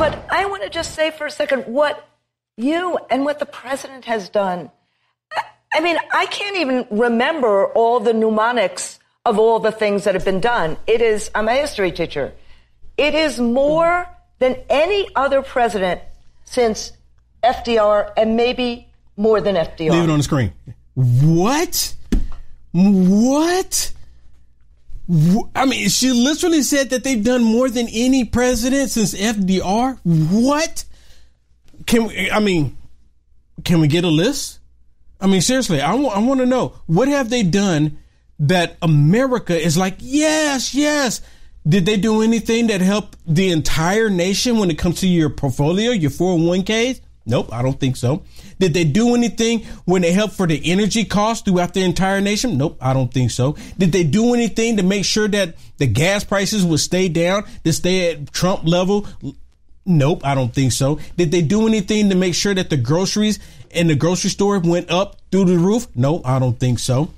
But I want to just say for a second what you and what the president has done. I mean, I can't even remember all the mnemonics of all the things that have been done. It is, I'm a history teacher. It is more than any other president since FDR and maybe more than FDR. Leave it on the screen. What? What? I mean, she literally said that they've done more than any president since FDR. What? Can we, I mean, can we get a list? I mean, seriously, I want, I want to know what have they done that America is like, yes, yes. Did they do anything that helped the entire nation when it comes to your portfolio, your 401ks? Nope, I don't think so. Did they do anything when they helped for the energy costs throughout the entire nation? Nope, I don't think so. Did they do anything to make sure that the gas prices would stay down, to stay at Trump level? Nope, I don't think so. Did they do anything to make sure that the groceries in the grocery store went up through the roof? No, I don't think so.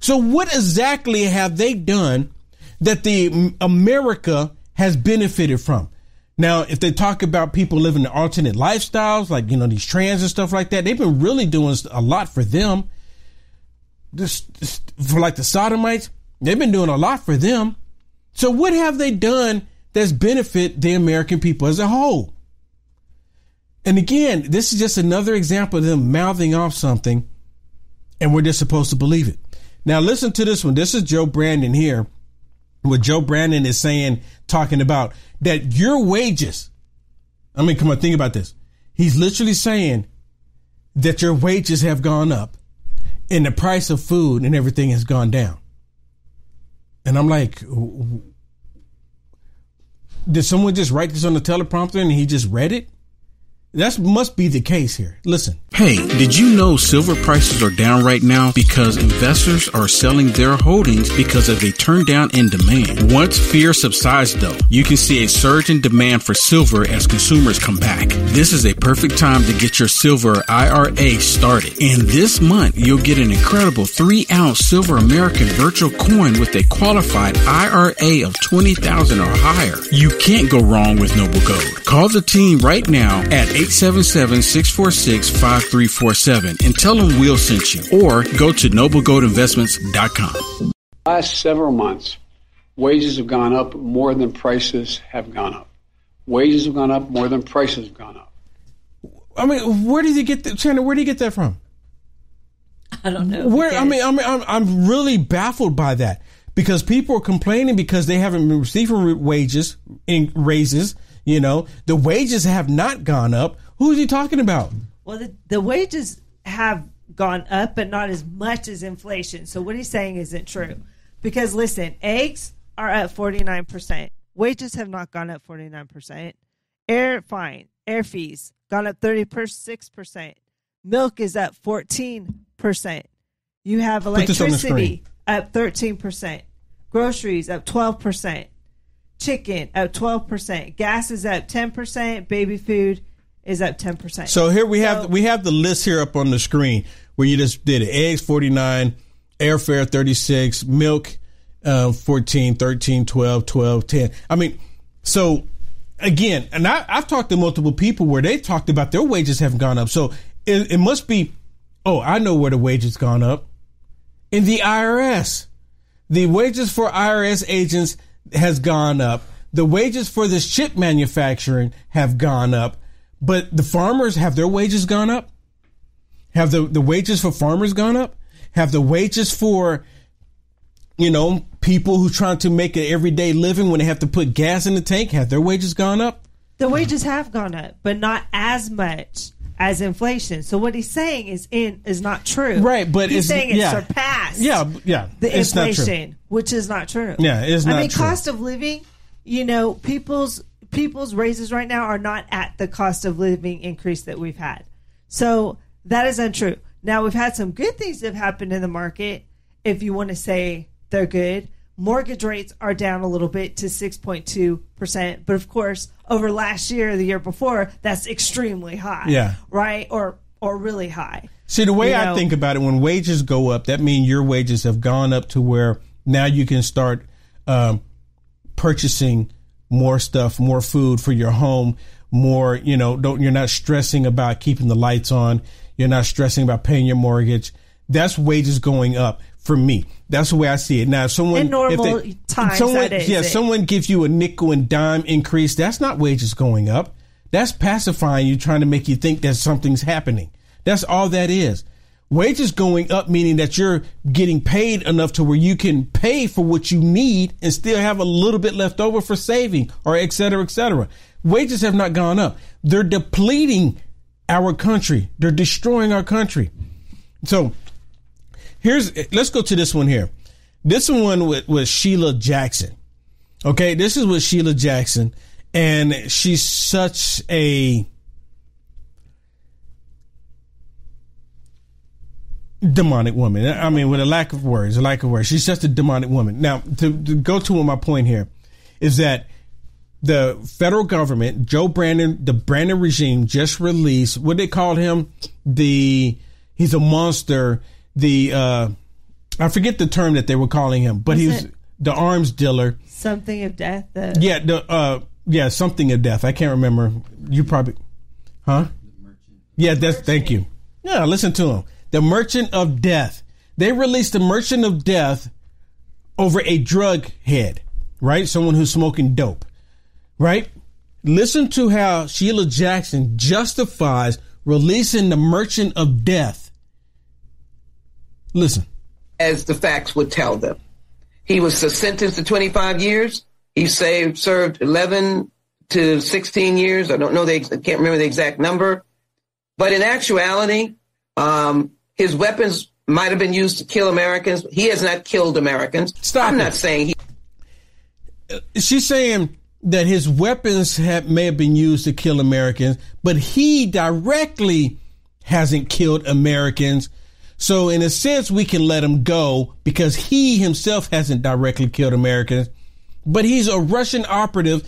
So what exactly have they done that the America has benefited from? Now, if they talk about people living alternate lifestyles, like, you know, these trans and stuff like that, they've been really doing a lot for them. This, for like the sodomites, they've been doing a lot for them. So what have they done that's benefit the American people as a whole? And again, this is just another example of them mouthing off something and we're just supposed to believe it. Now listen to this one. This is Joe Brandon here. What Joe Brandon is saying, talking about that your wages. I mean, come on, think about this. He's literally saying that your wages have gone up and the price of food and everything has gone down. And I'm like, did someone just write this on the teleprompter and he just read it? That must be the case here. Listen. Hey, did you know silver prices are down right now because investors are selling their holdings because of a turn down in demand? Once fear subsides though, you can see a surge in demand for silver as consumers come back. This is a perfect time to get your silver IRA started. And this month, you'll get an incredible 3 ounce silver American Virtue coin with a qualified IRA of 20,000 or higher. You can't go wrong with Noble Gold. Call the team right now at 877-646-5347 and tell them we'll send you or go to noblegoldinvestments.com. Last several months, wages have gone up more than prices have gone up. Wages have gone up more than prices have gone up. I mean, where did you get that, Chandler? Where did you get that from? I don't know. Where I mean, I mean, I'm, I'm really baffled by that because people are complaining because they haven't been receiving wages in raises you know, the wages have not gone up. Who's he talking about? Well, the, the wages have gone up, but not as much as inflation. So what he's saying isn't true. Because listen, eggs are at 49%. Wages have not gone up 49%. Air fine, air fees gone up 36%. Milk is up 14%. You have electricity up 13%. Groceries up 12% chicken up 12%, gas is up 10%, baby food is up 10%. So here we have so, we have the list here up on the screen where you just did it. Eggs 49, airfare 36, milk uh, 14, 13, 12, 12, 10. I mean, so again, and I, have talked to multiple people where they talked about their wages haven't gone up. So it, it must be, oh, I know where the wages gone up. In the IRS. The wages for IRS agents has gone up. The wages for this chip manufacturing have gone up, but the farmers have their wages gone up? Have the, the wages for farmers gone up? Have the wages for, you know, people who trying to make an everyday living when they have to put gas in the tank, have their wages gone up? The wages have gone up, but not as much as inflation. So what he's saying is in is not true. Right, but he's saying it yeah. surpassed. Yeah, yeah, the inflation, which is not true. Yeah, it's not. I mean, true. cost of living. You know, people's people's raises right now are not at the cost of living increase that we've had. So that is untrue. Now we've had some good things that have happened in the market. If you want to say they're good, mortgage rates are down a little bit to 6.2%. But of course, over last year, the year before, that's extremely high. Yeah. Right? Or or really high. See, the way you I know, think about it, when wages go up, that means your wages have gone up to where now you can start um, purchasing more stuff, more food for your home, more, you know, don't, you're not stressing about keeping the lights on. You're not stressing about paying your mortgage. That's wages going up for me. That's the way I see it. Now, if someone In normal if they, times, someone, that is yeah, it. someone gives you a nickel and dime increase. That's not wages going up. That's pacifying you, trying to make you think that something's happening. That's all that is. Wages going up, meaning that you're getting paid enough to where you can pay for what you need and still have a little bit left over for saving or et cetera, et cetera. Wages have not gone up. They're depleting our country. They're destroying our country. So here's let's go to this one here. This one with, with Sheila Jackson. Okay, this is with Sheila Jackson, and she's such a demonic woman. I mean, with a lack of words, a lack of words. She's just a demonic woman. Now, to, to go to my point here is that the federal government, Joe Brandon, the Brandon regime just released what they called him. The he's a monster. The uh, I forget the term that they were calling him, but he was it- the arms dealer. Something of death. Yeah, the uh, yeah, something of death. I can't remember. You probably, huh? Yeah, that's thank you. Yeah, listen to him. The Merchant of Death. They released the Merchant of Death over a drug head, right? Someone who's smoking dope, right? Listen to how Sheila Jackson justifies releasing the Merchant of Death. Listen. as the facts would tell them. He was sentenced to 25 years. He saved, served 11 to 16 years. I don't know the, I can't remember the exact number. But in actuality, um, his weapons might have been used to kill Americans. He has not killed Americans. Stop I'm it. not saying he she's saying that his weapons have, may have been used to kill Americans, but he directly hasn't killed Americans. So, in a sense, we can let him go because he himself hasn't directly killed Americans, but he's a Russian operative.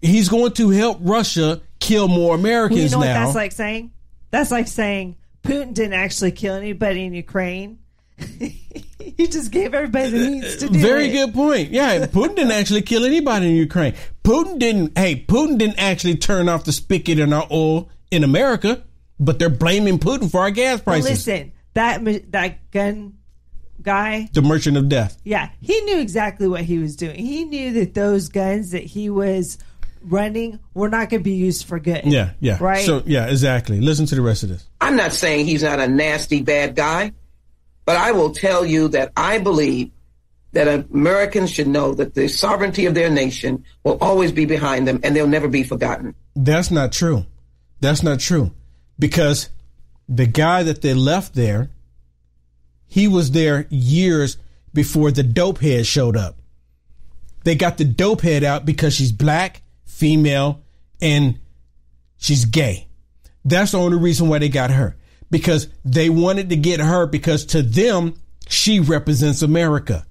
He's going to help Russia kill more Americans Well, you know what now. that's like saying? That's like saying Putin didn't actually kill anybody in Ukraine. he just gave everybody the means to do Very it. good point. Yeah, Putin didn't actually kill anybody in Ukraine. Putin didn't. Hey, Putin didn't actually turn off the spigot in our oil in America, but they're blaming Putin for our gas prices. listen, that that gun guy, the Merchant of Death. yeah, he knew exactly what he was doing. He knew that those guns that he was running were not going to be used for good. Yeah, yeah. Right? So yeah, exactly. Listen to the rest of this. I'm not saying he's not a nasty, bad guy, but I will tell you that I believe that Americans should know that the sovereignty of their nation will always be behind them and they'll never be forgotten. That's not true. That's not true. Because the guy that they left there, he was there years before the dope head showed up. They got the dope head out because she's black, female, and she's gay. That's the only reason why they got her. Because they wanted to get her because to them, she represents America.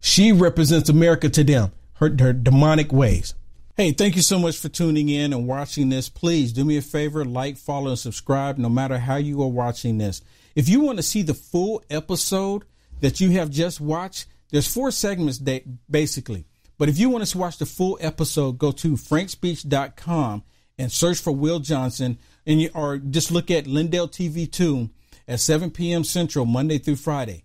She represents America to them, her, her demonic ways. Hey, thank you so much for tuning in and watching this. Please do me a favor, like, follow, and subscribe no matter how you are watching this. If you want to see the full episode that you have just watched, there's four segments that basically. But if you want to watch the full episode, go to frankspeech.com and search for Will Johnson and you, or just look at Lindell TV 2 at 7 p.m. Central, Monday through Friday.